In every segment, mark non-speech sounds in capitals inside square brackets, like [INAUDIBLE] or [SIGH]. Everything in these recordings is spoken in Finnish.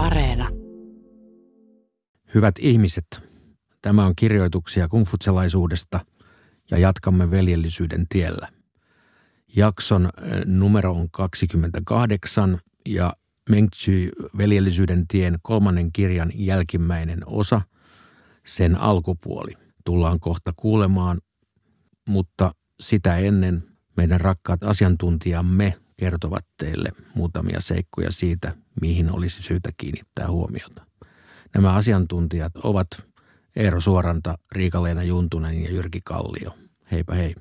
Areena. Hyvät ihmiset, tämä on kirjoituksia kungfutselaisuudesta ja jatkamme veljellisyyden tiellä. Jakson eh, numero on 28 ja Mengtsy veljellisyyden tien kolmannen kirjan jälkimmäinen osa, sen alkupuoli. Tullaan kohta kuulemaan, mutta sitä ennen meidän rakkaat asiantuntijamme kertovat teille muutamia seikkoja siitä, mihin olisi syytä kiinnittää huomiota. Nämä asiantuntijat ovat Eero Suoranta, Riika-Leena Juntunen ja Jyrki Kallio. Heipä hei.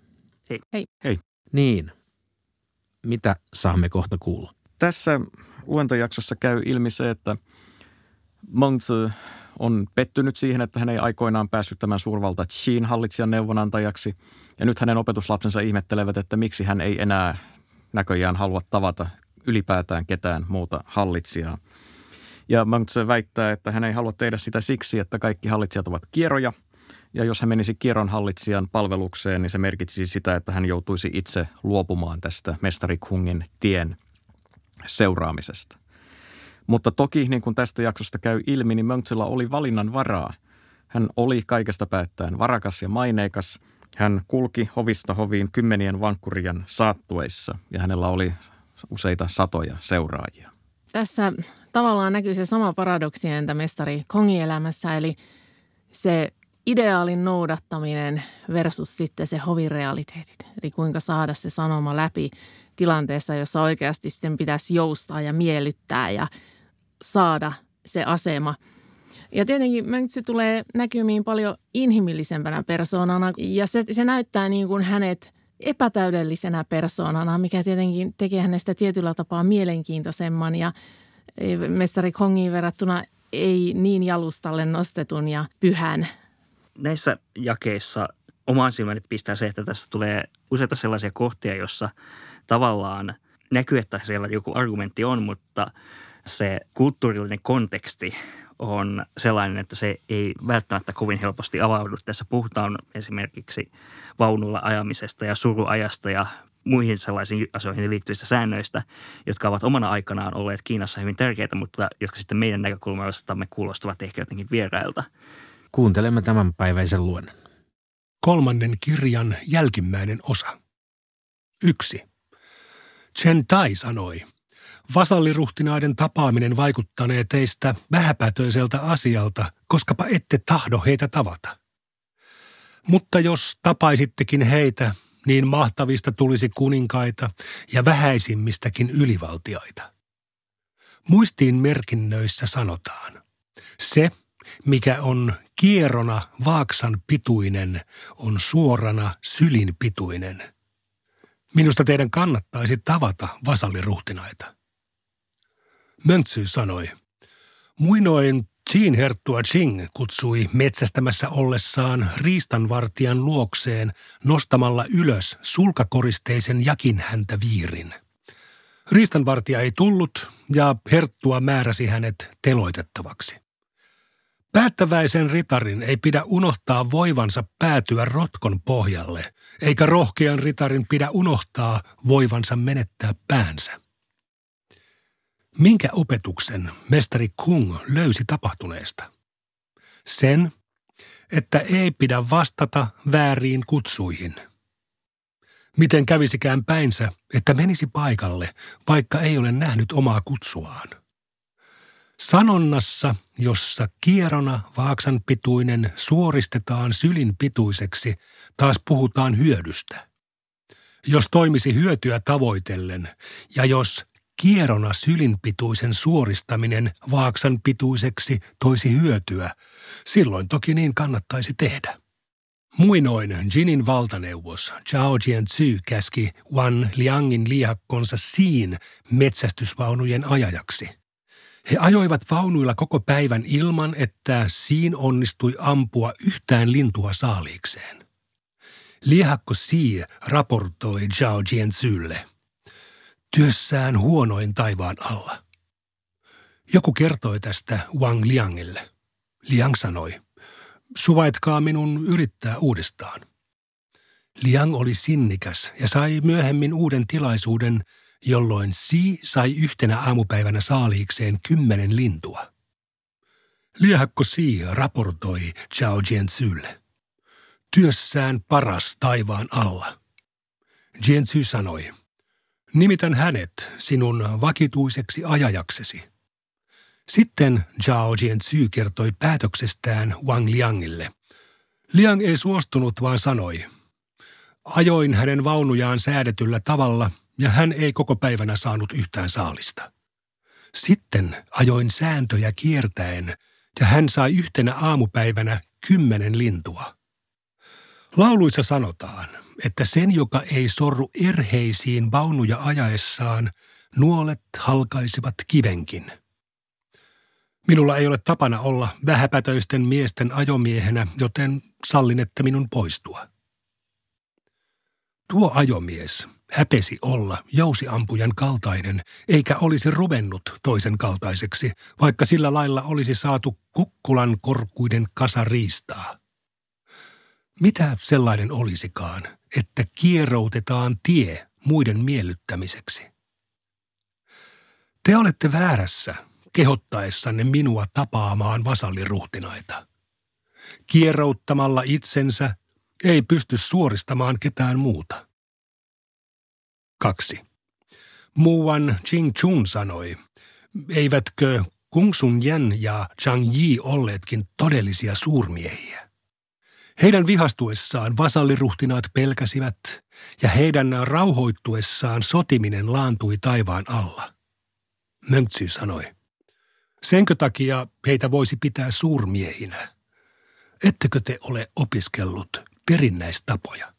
Hei. Hei. Hei. Niin, mitä saamme kohta kuulla? Tässä luentojaksossa käy ilmi se, että Mengzi on pettynyt siihen, että hän ei aikoinaan päässyt tämän suurvalta Qiin hallitsijan neuvonantajaksi. Ja nyt hänen opetuslapsensa ihmettelevät, että miksi hän ei enää näköjään halua tavata ylipäätään ketään muuta hallitsijaa. Ja Mengzi väittää, että hän ei halua tehdä sitä siksi, että kaikki hallitsijat ovat kierroja. Ja jos hän menisi kierron hallitsijan palvelukseen, niin se merkitsisi sitä, että hän joutuisi itse luopumaan tästä mestari Kungin tien seuraamisesta. Mutta toki, niin kuin tästä jaksosta käy ilmi, niin Mönksillä oli valinnan varaa. Hän oli kaikesta päättäen varakas ja maineikas. Hän kulki hovista hoviin kymmenien vankkurien saattueissa ja hänellä oli useita satoja seuraajia. Tässä tavallaan näkyy se sama paradoksi entä mestari Kongin elämässä, eli se ideaalin noudattaminen versus sitten se hovirealiteetit. Eli kuinka saada se sanoma läpi tilanteessa, jossa oikeasti sitten pitäisi joustaa ja miellyttää ja saada se asema. Ja tietenkin Mönksy tulee näkymiin paljon inhimillisempänä persoonana ja se, se näyttää niin kuin hänet epätäydellisenä persoonana, mikä tietenkin tekee hänestä tietyllä tapaa mielenkiintoisemman ja mestari Kongiin verrattuna ei niin jalustalle nostetun ja pyhän. Näissä jakeissa omaan silmäni pistää se, että tässä tulee useita sellaisia kohtia, jossa tavallaan näkyy, että siellä joku argumentti on, mutta – se kulttuurillinen konteksti on sellainen, että se ei välttämättä kovin helposti avaudu. Tässä puhutaan esimerkiksi vaunulla ajamisesta ja suruajasta ja muihin sellaisiin asioihin liittyvistä säännöistä, jotka ovat omana aikanaan olleet Kiinassa hyvin tärkeitä, mutta jotka sitten meidän näkökulmastamme kuulostavat ehkä jotenkin vierailta. Kuuntelemme tämän päiväisen luonnon. Kolmannen kirjan jälkimmäinen osa. Yksi. Chen Tai sanoi – Vasalliruhtinaiden tapaaminen vaikuttanee teistä vähäpätöiseltä asialta, koskapa ette tahdo heitä tavata. Mutta jos tapaisittekin heitä, niin mahtavista tulisi kuninkaita ja vähäisimmistäkin ylivaltiaita. Muistiin merkinnöissä sanotaan, se, mikä on kierona vaaksan pituinen, on suorana sylin pituinen. Minusta teidän kannattaisi tavata vasalliruhtinaita. Möntsy sanoi. Muinoin Jean Herttua Ching kutsui metsästämässä ollessaan riistanvartijan luokseen nostamalla ylös sulkakoristeisen jakin häntä viirin. Riistanvartija ei tullut ja Herttua määräsi hänet teloitettavaksi. Päättäväisen ritarin ei pidä unohtaa voivansa päätyä rotkon pohjalle, eikä rohkean ritarin pidä unohtaa voivansa menettää päänsä. Minkä opetuksen mestari Kung löysi tapahtuneesta? Sen, että ei pidä vastata vääriin kutsuihin. Miten kävisikään päinsä, että menisi paikalle, vaikka ei ole nähnyt omaa kutsuaan? Sanonnassa, jossa kierona vaaksan pituinen suoristetaan sylin pituiseksi, taas puhutaan hyödystä. Jos toimisi hyötyä tavoitellen ja jos Kierona sylinpituisen suoristaminen vaaksan pituiseksi toisi hyötyä, silloin toki niin kannattaisi tehdä. Muinoin Jinin valtaneuvos Zhao Jianzhu käski Wan Liangin liakkonsa siin metsästysvaunujen ajajaksi. He ajoivat vaunuilla koko päivän ilman, että siin onnistui ampua yhtään lintua saaliikseen. Liehakko Si raportoi Zhao Jianzhulle – työssään huonoin taivaan alla. Joku kertoi tästä Wang Liangille. Liang sanoi, suvaitkaa minun yrittää uudestaan. Liang oli sinnikäs ja sai myöhemmin uuden tilaisuuden, jolloin Si sai yhtenä aamupäivänä saaliikseen kymmenen lintua. Liehakko Si raportoi Chao Jianzylle. Työssään paras taivaan alla. Jianzy sanoi, nimitän hänet sinun vakituiseksi ajajaksesi. Sitten Zhao Jianzy kertoi päätöksestään Wang Liangille. Liang ei suostunut, vaan sanoi, ajoin hänen vaunujaan säädetyllä tavalla ja hän ei koko päivänä saanut yhtään saalista. Sitten ajoin sääntöjä kiertäen ja hän sai yhtenä aamupäivänä kymmenen lintua. Lauluissa sanotaan, että sen, joka ei sorru erheisiin vaunuja ajaessaan, nuolet halkaisivat kivenkin. Minulla ei ole tapana olla vähäpätöisten miesten ajomiehenä, joten sallin, että minun poistua. Tuo ajomies häpesi olla jousiampujan kaltainen, eikä olisi ruvennut toisen kaltaiseksi, vaikka sillä lailla olisi saatu kukkulan korkuiden kasa riistaa. Mitä sellainen olisikaan, että kieroutetaan tie muiden miellyttämiseksi? Te olette väärässä kehottaessanne minua tapaamaan vasalliruhtinaita. Kierouttamalla itsensä ei pysty suoristamaan ketään muuta. 2. Muuan Ching Chun sanoi, eivätkö Kung Sun Yen ja Chang Yi olleetkin todellisia suurmiehiä. Heidän vihastuessaan vasalliruhtinaat pelkäsivät ja heidän rauhoittuessaan sotiminen laantui taivaan alla. Mönksy sanoi, senkö takia heitä voisi pitää suurmiehinä? Ettekö te ole opiskellut perinnäistapoja?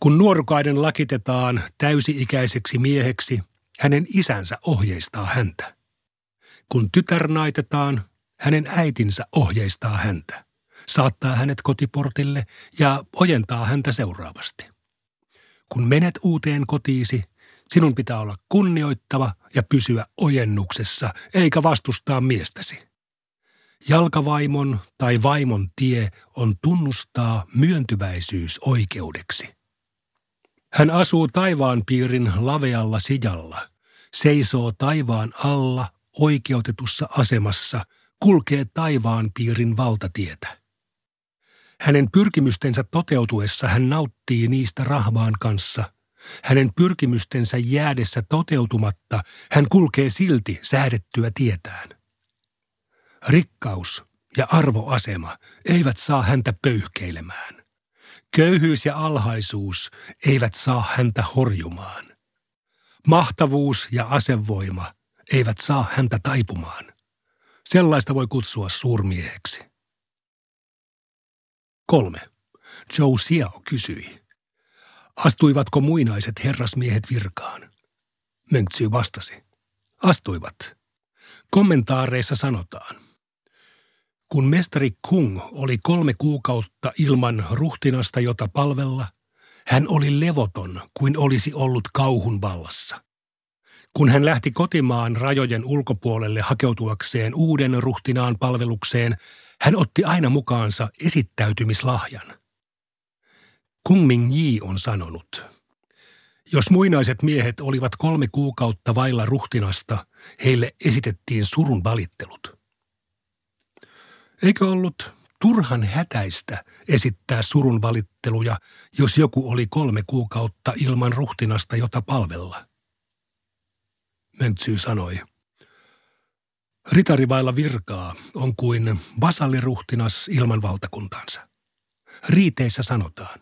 Kun nuorukaiden lakitetaan täysi-ikäiseksi mieheksi, hänen isänsä ohjeistaa häntä. Kun tytär naitetaan, hänen äitinsä ohjeistaa häntä, saattaa hänet kotiportille ja ojentaa häntä seuraavasti. Kun menet uuteen kotiisi, sinun pitää olla kunnioittava ja pysyä ojennuksessa, eikä vastustaa miestäsi. Jalkavaimon tai vaimon tie on tunnustaa myöntyväisyys oikeudeksi. Hän asuu taivaan piirin lavealla sijalla, seisoo taivaan alla oikeutetussa asemassa, kulkee taivaan piirin valtatietä. Hänen pyrkimystensä toteutuessa hän nauttii niistä rahvaan kanssa. Hänen pyrkimystensä jäädessä toteutumatta hän kulkee silti säädettyä tietään. Rikkaus ja arvoasema eivät saa häntä pöyhkeilemään. Köyhyys ja alhaisuus eivät saa häntä horjumaan. Mahtavuus ja asevoima eivät saa häntä taipumaan. Sellaista voi kutsua suurmieheksi. Kolme. Joe Xiao kysyi. Astuivatko muinaiset herrasmiehet virkaan? Mönksy vastasi. Astuivat. Kommentaareissa sanotaan – kun mestari Kung oli kolme kuukautta ilman ruhtinasta, jota palvella, hän oli levoton kuin olisi ollut kauhun vallassa. Kun hän lähti kotimaan rajojen ulkopuolelle hakeutuakseen uuden ruhtinaan palvelukseen, hän otti aina mukaansa esittäytymislahjan. Kung Ming Yi on sanonut, jos muinaiset miehet olivat kolme kuukautta vailla ruhtinasta, heille esitettiin surun valittelut – Eikö ollut turhan hätäistä esittää surun valitteluja, jos joku oli kolme kuukautta ilman ruhtinasta, jota palvella? Mönksy sanoi. Ritarivailla virkaa on kuin vasalliruhtinas ilman valtakuntansa. Riiteissä sanotaan.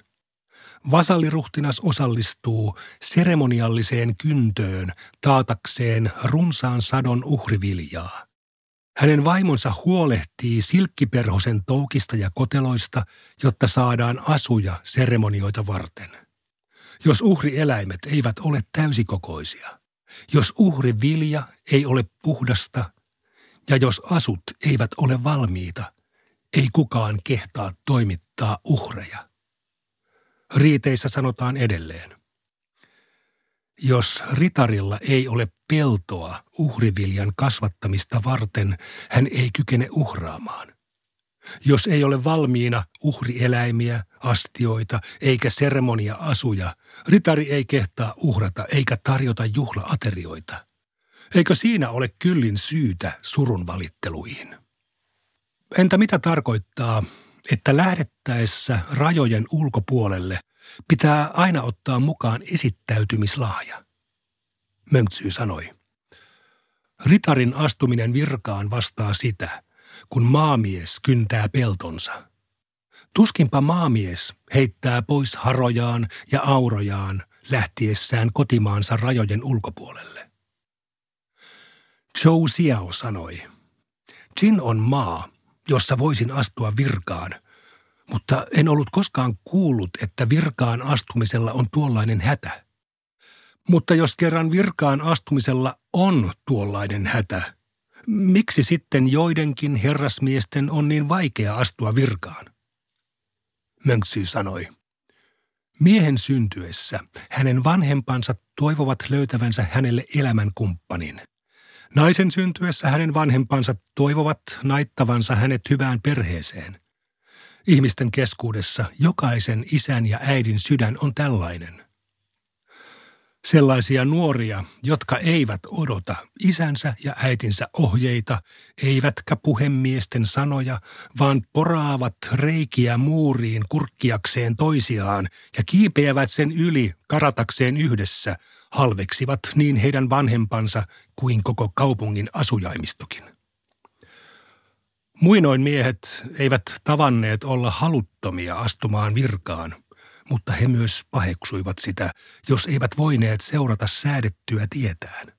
Vasalliruhtinas osallistuu seremonialliseen kyntöön taatakseen runsaan sadon uhriviljaa. Hänen vaimonsa huolehtii silkkiperhosen toukista ja koteloista, jotta saadaan asuja seremonioita varten. Jos uhrieläimet eivät ole täysikokoisia, jos uhrivilja ei ole puhdasta ja jos asut eivät ole valmiita, ei kukaan kehtaa toimittaa uhreja. Riiteissä sanotaan edelleen. Jos ritarilla ei ole peltoa uhriviljan kasvattamista varten, hän ei kykene uhraamaan. Jos ei ole valmiina uhrieläimiä, astioita eikä seremonia-asuja, Ritari ei kehtaa uhrata eikä tarjota juhlaaterioita. Eikö siinä ole kyllin syytä surun valitteluihin? Entä mitä tarkoittaa, että lähdettäessä rajojen ulkopuolelle pitää aina ottaa mukaan esittäytymislahja? Mönksy sanoi. Ritarin astuminen virkaan vastaa sitä, kun maamies kyntää peltonsa. Tuskinpa maamies heittää pois harojaan ja aurojaan lähtiessään kotimaansa rajojen ulkopuolelle. Zhou Xiao sanoi, Jin on maa, jossa voisin astua virkaan, mutta en ollut koskaan kuullut, että virkaan astumisella on tuollainen hätä. Mutta jos kerran virkaan astumisella on tuollainen hätä, miksi sitten joidenkin herrasmiesten on niin vaikea astua virkaan? Mönksy sanoi. Miehen syntyessä hänen vanhempansa toivovat löytävänsä hänelle elämän kumppanin. Naisen syntyessä hänen vanhempansa toivovat naittavansa hänet hyvään perheeseen. Ihmisten keskuudessa jokaisen isän ja äidin sydän on tällainen. Sellaisia nuoria, jotka eivät odota isänsä ja äitinsä ohjeita, eivätkä puhemiesten sanoja, vaan poraavat reikiä muuriin kurkkiakseen toisiaan ja kiipeävät sen yli karatakseen yhdessä, halveksivat niin heidän vanhempansa kuin koko kaupungin asujaimistokin. Muinoin miehet eivät tavanneet olla haluttomia astumaan virkaan – mutta he myös paheksuivat sitä, jos eivät voineet seurata säädettyä tietään.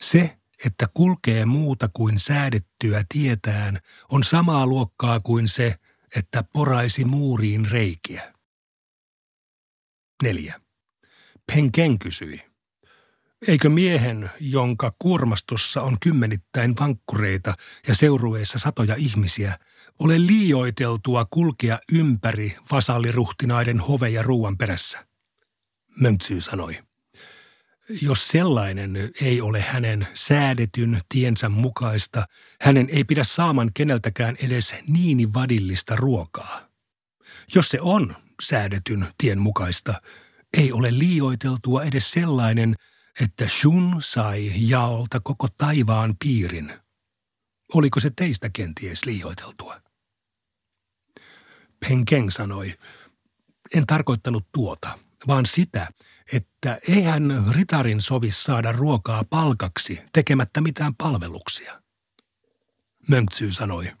Se, että kulkee muuta kuin säädettyä tietään, on samaa luokkaa kuin se, että poraisi muuriin reikiä. 4. Penken kysyi. Eikö miehen, jonka kuormastossa on kymmenittäin vankkureita ja seurueessa satoja ihmisiä, ole liioiteltua kulkea ympäri vasalliruhtinaiden hoveja ruuan perässä. Möntsy sanoi. Jos sellainen ei ole hänen säädetyn tiensä mukaista, hänen ei pidä saaman keneltäkään edes niini vadillista ruokaa. Jos se on säädetyn tien mukaista, ei ole liioiteltua edes sellainen, että Shun sai jaolta koko taivaan piirin. Oliko se teistä kenties liioiteltua? Penkeng sanoi, en tarkoittanut tuota, vaan sitä, että eihän ritarin sovi saada ruokaa palkaksi tekemättä mitään palveluksia. Mönksy sanoi,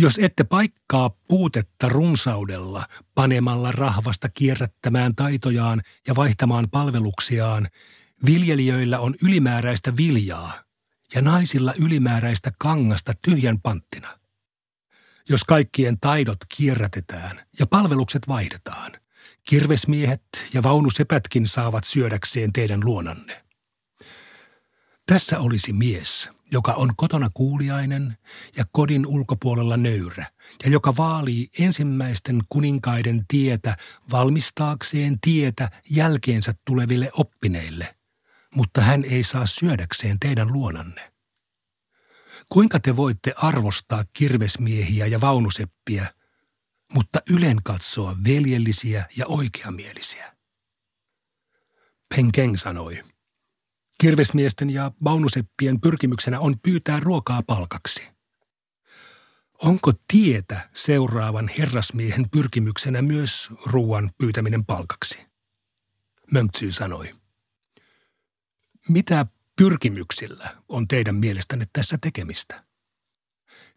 jos ette paikkaa puutetta runsaudella panemalla rahvasta kierrättämään taitojaan ja vaihtamaan palveluksiaan, viljelijöillä on ylimääräistä viljaa ja naisilla ylimääräistä kangasta tyhjän panttina jos kaikkien taidot kierrätetään ja palvelukset vaihdetaan. Kirvesmiehet ja vaunusepätkin saavat syödäkseen teidän luonanne. Tässä olisi mies, joka on kotona kuuliainen ja kodin ulkopuolella nöyrä, ja joka vaalii ensimmäisten kuninkaiden tietä valmistaakseen tietä jälkeensä tuleville oppineille, mutta hän ei saa syödäkseen teidän luonanne. Kuinka te voitte arvostaa kirvesmiehiä ja vaunuseppiä, mutta ylen katsoa veljellisiä ja oikeamielisiä? Penkeng sanoi, kirvesmiesten ja vaunuseppien pyrkimyksenä on pyytää ruokaa palkaksi. Onko tietä seuraavan herrasmiehen pyrkimyksenä myös ruoan pyytäminen palkaksi? Mönksy sanoi. Mitä pyrkimyksillä on teidän mielestänne tässä tekemistä?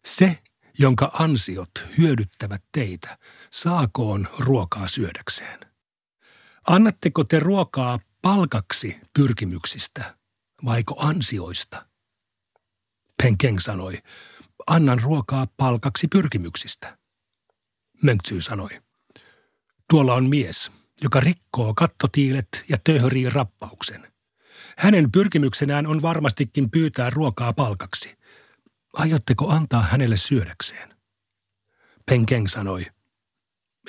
Se, jonka ansiot hyödyttävät teitä, saakoon ruokaa syödäkseen. Annatteko te ruokaa palkaksi pyrkimyksistä vaiko ansioista? Penkeng sanoi, annan ruokaa palkaksi pyrkimyksistä. Mönksy sanoi, tuolla on mies, joka rikkoo kattotiilet ja töhrii rappauksen. Hänen pyrkimyksenään on varmastikin pyytää ruokaa palkaksi. Aiotteko antaa hänelle syödäkseen? Penkeng sanoi,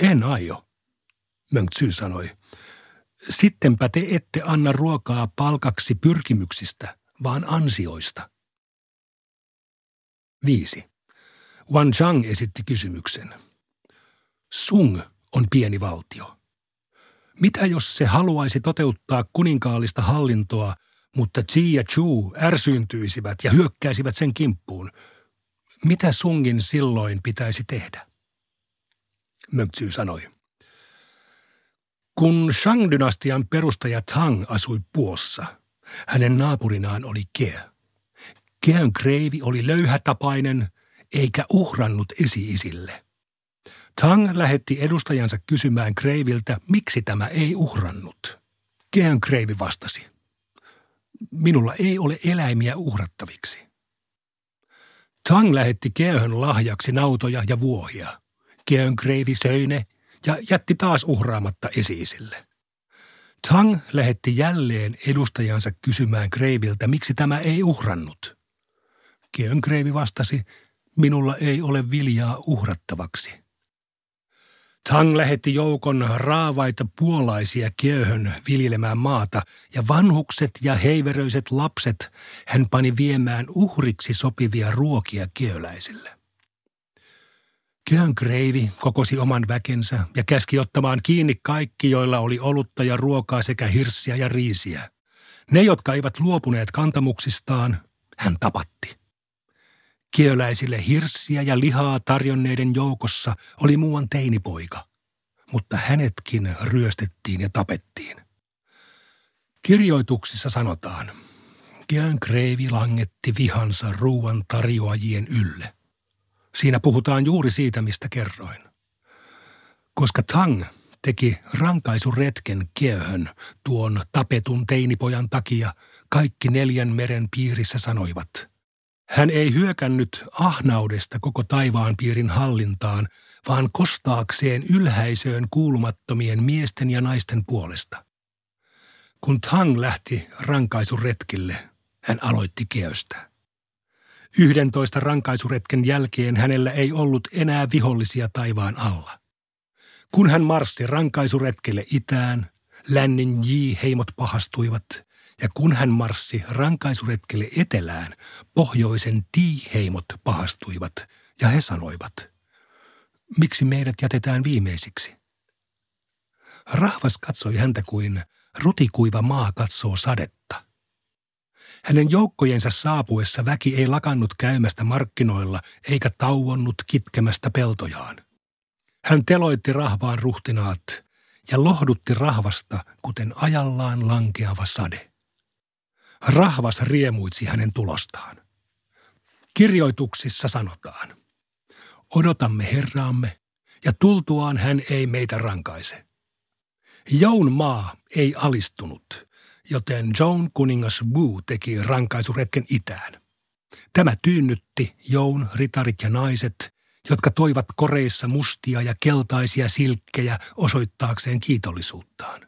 en aio. Mönksy sanoi, sittenpä te ette anna ruokaa palkaksi pyrkimyksistä, vaan ansioista. 5. Wan Zhang esitti kysymyksen. Sung on pieni valtio. Mitä jos se haluaisi toteuttaa kuninkaallista hallintoa, mutta Chi ja Chu ärsyyntyisivät ja hyökkäisivät sen kimppuun? Mitä Sungin silloin pitäisi tehdä? Mönktsy sanoi. Kun Shang-dynastian perustaja Tang asui Puossa, hänen naapurinaan oli Ke. Keön kreivi oli löyhätapainen eikä uhrannut esi-isille. Tang lähetti edustajansa kysymään Kreiviltä, miksi tämä ei uhrannut. Keön kreivi vastasi. Minulla ei ole eläimiä uhrattaviksi. Tang lähetti Keöhön lahjaksi nautoja ja vuohia. Keön kreivi söi ne ja jätti taas uhraamatta esiisille. Tang lähetti jälleen edustajansa kysymään Kreiviltä, miksi tämä ei uhrannut. Keön kreivi vastasi, minulla ei ole viljaa uhrattavaksi. Tang lähetti joukon raavaita puolaisia Keuhön viljelemään maata, ja vanhukset ja heiveröiset lapset hän pani viemään uhriksi sopivia ruokia keöläisille. Keön kreivi kokosi oman väkensä ja käski ottamaan kiinni kaikki, joilla oli olutta ja ruokaa sekä hirssiä ja riisiä. Ne, jotka eivät luopuneet kantamuksistaan, hän tapatti. Kieläisille hirssiä ja lihaa tarjonneiden joukossa oli muuan teinipoika, mutta hänetkin ryöstettiin ja tapettiin. Kirjoituksissa sanotaan, Kian Kreivi langetti vihansa ruuan tarjoajien ylle. Siinä puhutaan juuri siitä, mistä kerroin. Koska Tang teki rankaisuretken Kiehön tuon tapetun teinipojan takia, kaikki neljän meren piirissä sanoivat – hän ei hyökännyt ahnaudesta koko taivaan piirin hallintaan, vaan kostaakseen ylhäisöön kuulumattomien miesten ja naisten puolesta. Kun Tang lähti rankaisuretkille, hän aloitti keöstä. Yhdentoista rankaisuretken jälkeen hänellä ei ollut enää vihollisia taivaan alla. Kun hän marssi rankaisuretkelle itään, lännin J-heimot pahastuivat ja kun hän marssi rankaisuretkelle etelään, pohjoisen tiiheimot pahastuivat ja he sanoivat, miksi meidät jätetään viimeisiksi? Rahvas katsoi häntä kuin rutikuiva maa katsoo sadetta. Hänen joukkojensa saapuessa väki ei lakannut käymästä markkinoilla eikä tauonnut kitkemästä peltojaan. Hän teloitti rahvaan ruhtinaat ja lohdutti rahvasta, kuten ajallaan lankeava sade. Rahvas riemuitsi hänen tulostaan. Kirjoituksissa sanotaan, odotamme Herraamme ja tultuaan hän ei meitä rankaise. Joun maa ei alistunut, joten Joan kuningas Wu teki rankaisuretken itään. Tämä tyynnytti Joun ritarit ja naiset, jotka toivat koreissa mustia ja keltaisia silkkejä osoittaakseen kiitollisuuttaan.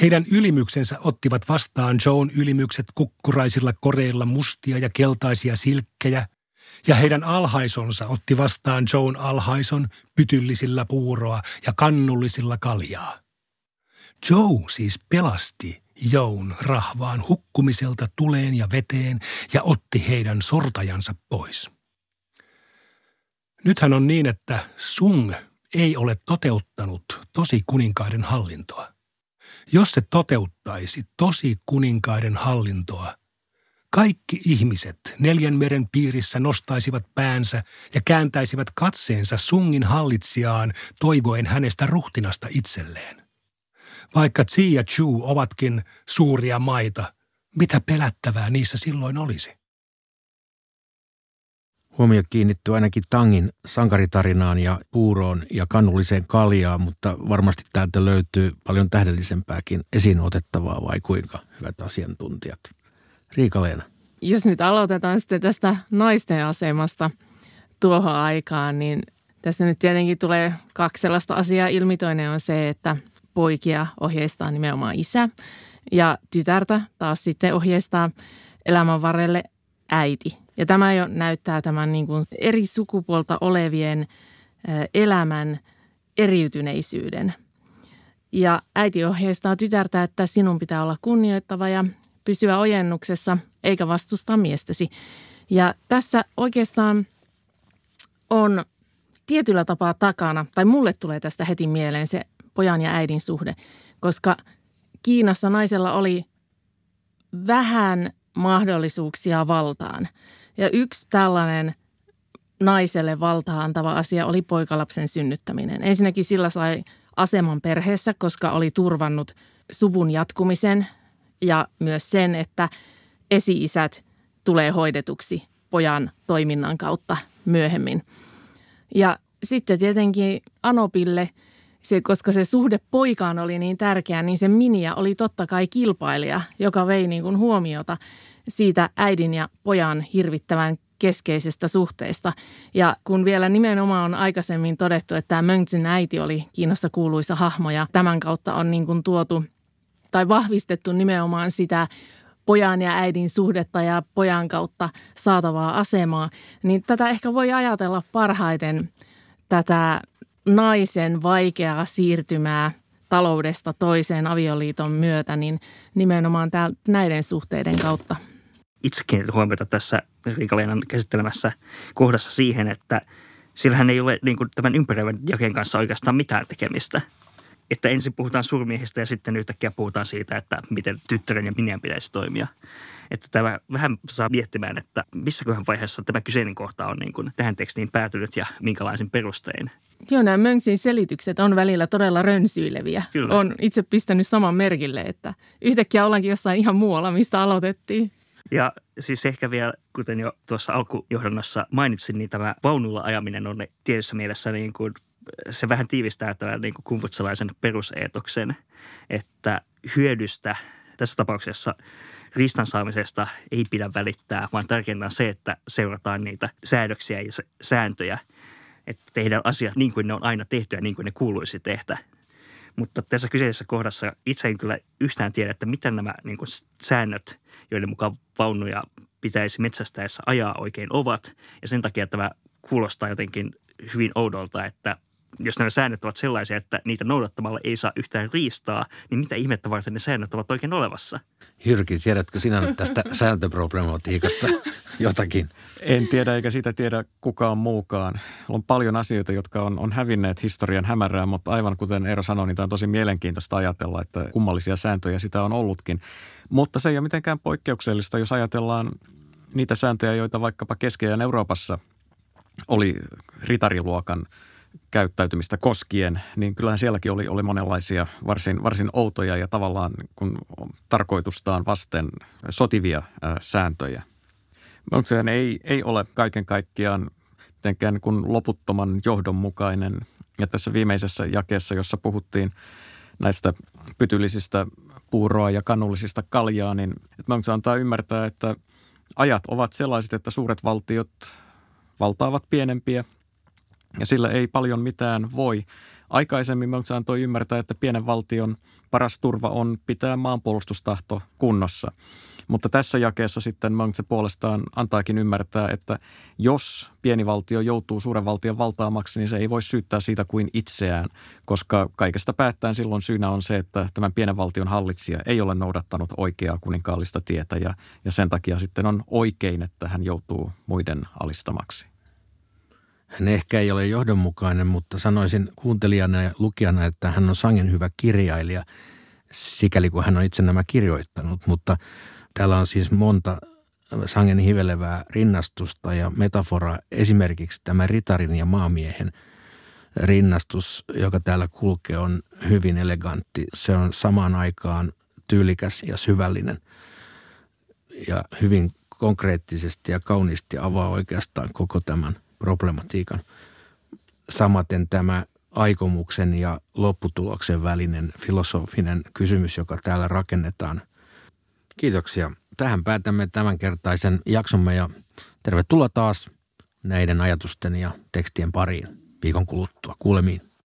Heidän ylimyksensä ottivat vastaan Joan ylimykset kukkuraisilla koreilla mustia ja keltaisia silkkejä, ja heidän alhaisonsa otti vastaan Joan alhaison pytyllisillä puuroa ja kannullisilla kaljaa. Joe siis pelasti Joun rahvaan hukkumiselta tuleen ja veteen ja otti heidän sortajansa pois. Nythän on niin, että Sung ei ole toteuttanut tosi kuninkaiden hallintoa. Jos se toteuttaisi tosi kuninkaiden hallintoa, kaikki ihmiset neljän meren piirissä nostaisivat päänsä ja kääntäisivät katseensa Sungin hallitsijaan toivoen hänestä ruhtinasta itselleen. Vaikka Xi ja Chu ovatkin suuria maita, mitä pelättävää niissä silloin olisi? Huomio kiinnittyy ainakin Tangin sankaritarinaan ja puuroon ja kannulliseen kaljaan, mutta varmasti täältä löytyy paljon tähdellisempääkin esiin otettavaa vai kuinka, hyvät asiantuntijat. Riika-Leena. Jos nyt aloitetaan sitten tästä naisten asemasta tuohon aikaan, niin tässä nyt tietenkin tulee kaksi sellaista asiaa ilmi. Toinen on se, että poikia ohjeistaa nimenomaan isä ja tytärtä taas sitten ohjeistaa elämän varrelle äiti. Ja tämä jo näyttää tämän niin kuin eri sukupuolta olevien elämän eriytyneisyyden. Ja äiti ohjeistaa tytärtä, että sinun pitää olla kunnioittava ja pysyä ojennuksessa eikä vastustaa miestäsi. Ja tässä oikeastaan on tietyllä tapaa takana, tai mulle tulee tästä heti mieleen se pojan ja äidin suhde, koska Kiinassa naisella oli vähän mahdollisuuksia valtaan. Ja yksi tällainen naiselle valtaa antava asia oli poikalapsen synnyttäminen. Ensinnäkin sillä sai aseman perheessä, koska oli turvannut suvun jatkumisen ja myös sen, että esi-isät tulee hoidetuksi pojan toiminnan kautta myöhemmin. Ja sitten tietenkin Anopille, se, koska se suhde poikaan oli niin tärkeä, niin se Minia oli totta kai kilpailija, joka vei niin kuin huomiota siitä äidin ja pojan hirvittävän keskeisestä suhteesta. Ja kun vielä nimenomaan on aikaisemmin todettu, että tämä Mönksin äiti oli Kiinassa kuuluisa hahmo ja tämän kautta on niin kuin tuotu tai vahvistettu nimenomaan sitä pojan ja äidin suhdetta ja pojan kautta saatavaa asemaa, niin tätä ehkä voi ajatella parhaiten tätä naisen vaikeaa siirtymää taloudesta toiseen avioliiton myötä, niin nimenomaan tää, näiden suhteiden kautta. Itse kiinnitin huomiota tässä Riika-Leenan käsittelemässä kohdassa siihen, että sillähän ei ole niin kuin, tämän ympäröivän jakeen kanssa oikeastaan mitään tekemistä – että ensin puhutaan surmiehistä ja sitten yhtäkkiä puhutaan siitä, että miten tyttären ja minien pitäisi toimia. Että tämä vähän saa miettimään, että missäköhän vaiheessa tämä kyseinen kohta on niin kuin tähän tekstiin päätynyt ja minkälaisin perustein. Joo, nämä Mönksin selitykset on välillä todella rönsyileviä. Kyllä. On itse pistänyt saman merkille, että yhtäkkiä ollaankin jossain ihan muualla, mistä aloitettiin. Ja siis ehkä vielä, kuten jo tuossa alkujohdannossa mainitsin, niin tämä vaunulla ajaminen on tietyssä mielessä niin kuin se vähän tiivistää tämän niin kumfutsalaisen peruseetoksen, että hyödystä tässä tapauksessa ristan saamisesta ei pidä välittää, vaan tärkeintä on se, että seurataan niitä säädöksiä ja sääntöjä, että tehdään asiat niin kuin ne on aina tehty ja niin kuin ne kuuluisi tehdä. Mutta tässä kyseisessä kohdassa itse en kyllä yhtään tiedä, että mitä nämä niin kuin säännöt, joiden mukaan vaunuja pitäisi metsästäessä ajaa oikein ovat. Ja sen takia tämä kuulostaa jotenkin hyvin oudolta, että jos nämä säännöt ovat sellaisia, että niitä noudattamalla ei saa yhtään riistaa, niin mitä ihmettä varten ne säännöt ovat oikein olevassa? Jyrki, tiedätkö sinä tästä [LAUGHS] sääntöproblematiikasta jotakin? En tiedä eikä sitä tiedä kukaan muukaan. On paljon asioita, jotka on, on hävinneet historian hämärää, mutta aivan kuten Eero sanoi, niin tämä on tosi mielenkiintoista ajatella, että kummallisia sääntöjä sitä on ollutkin. Mutta se ei ole mitenkään poikkeuksellista, jos ajatellaan niitä sääntöjä, joita vaikkapa Keski- Euroopassa oli ritariluokan – käyttäytymistä koskien, niin kyllähän sielläkin oli, oli monenlaisia varsin, varsin outoja ja tavallaan kun tarkoitustaan vasten sotivia ää, sääntöjä. Mutta sehän ei, ei ole kaiken kaikkiaan mitenkään kun loputtoman johdonmukainen. Ja tässä viimeisessä jakeessa, jossa puhuttiin näistä pytyllisistä puuroa ja kannullisista kaljaa, niin että antaa ymmärtää, että ajat ovat sellaiset, että suuret valtiot valtaavat pienempiä – ja sillä ei paljon mitään voi. Aikaisemmin Mönksä antoi ymmärtää, että pienen valtion paras turva on pitää maanpuolustustahto kunnossa. Mutta tässä jakeessa sitten Mönksä puolestaan antaakin ymmärtää, että jos pieni valtio joutuu suuren valtion valtaamaksi, niin se ei voi syyttää siitä kuin itseään, koska kaikesta päättäen silloin syynä on se, että tämän pienen valtion hallitsija ei ole noudattanut oikeaa kuninkaallista tietä ja, ja sen takia sitten on oikein, että hän joutuu muiden alistamaksi. Hän ehkä ei ole johdonmukainen, mutta sanoisin kuuntelijana ja lukijana, että hän on sangen hyvä kirjailija, sikäli kun hän on itse nämä kirjoittanut. Mutta täällä on siis monta sangen hivelevää rinnastusta ja metaforaa. Esimerkiksi tämä ritarin ja maamiehen rinnastus, joka täällä kulkee, on hyvin elegantti. Se on samaan aikaan tyylikäs ja syvällinen ja hyvin konkreettisesti ja kauniisti avaa oikeastaan koko tämän – problematiikan. Samaten tämä aikomuksen ja lopputuloksen välinen filosofinen kysymys, joka täällä rakennetaan. Kiitoksia. Tähän päätämme tämänkertaisen jaksomme ja tervetuloa taas näiden ajatusten ja tekstien pariin viikon kuluttua. Kuulemiin.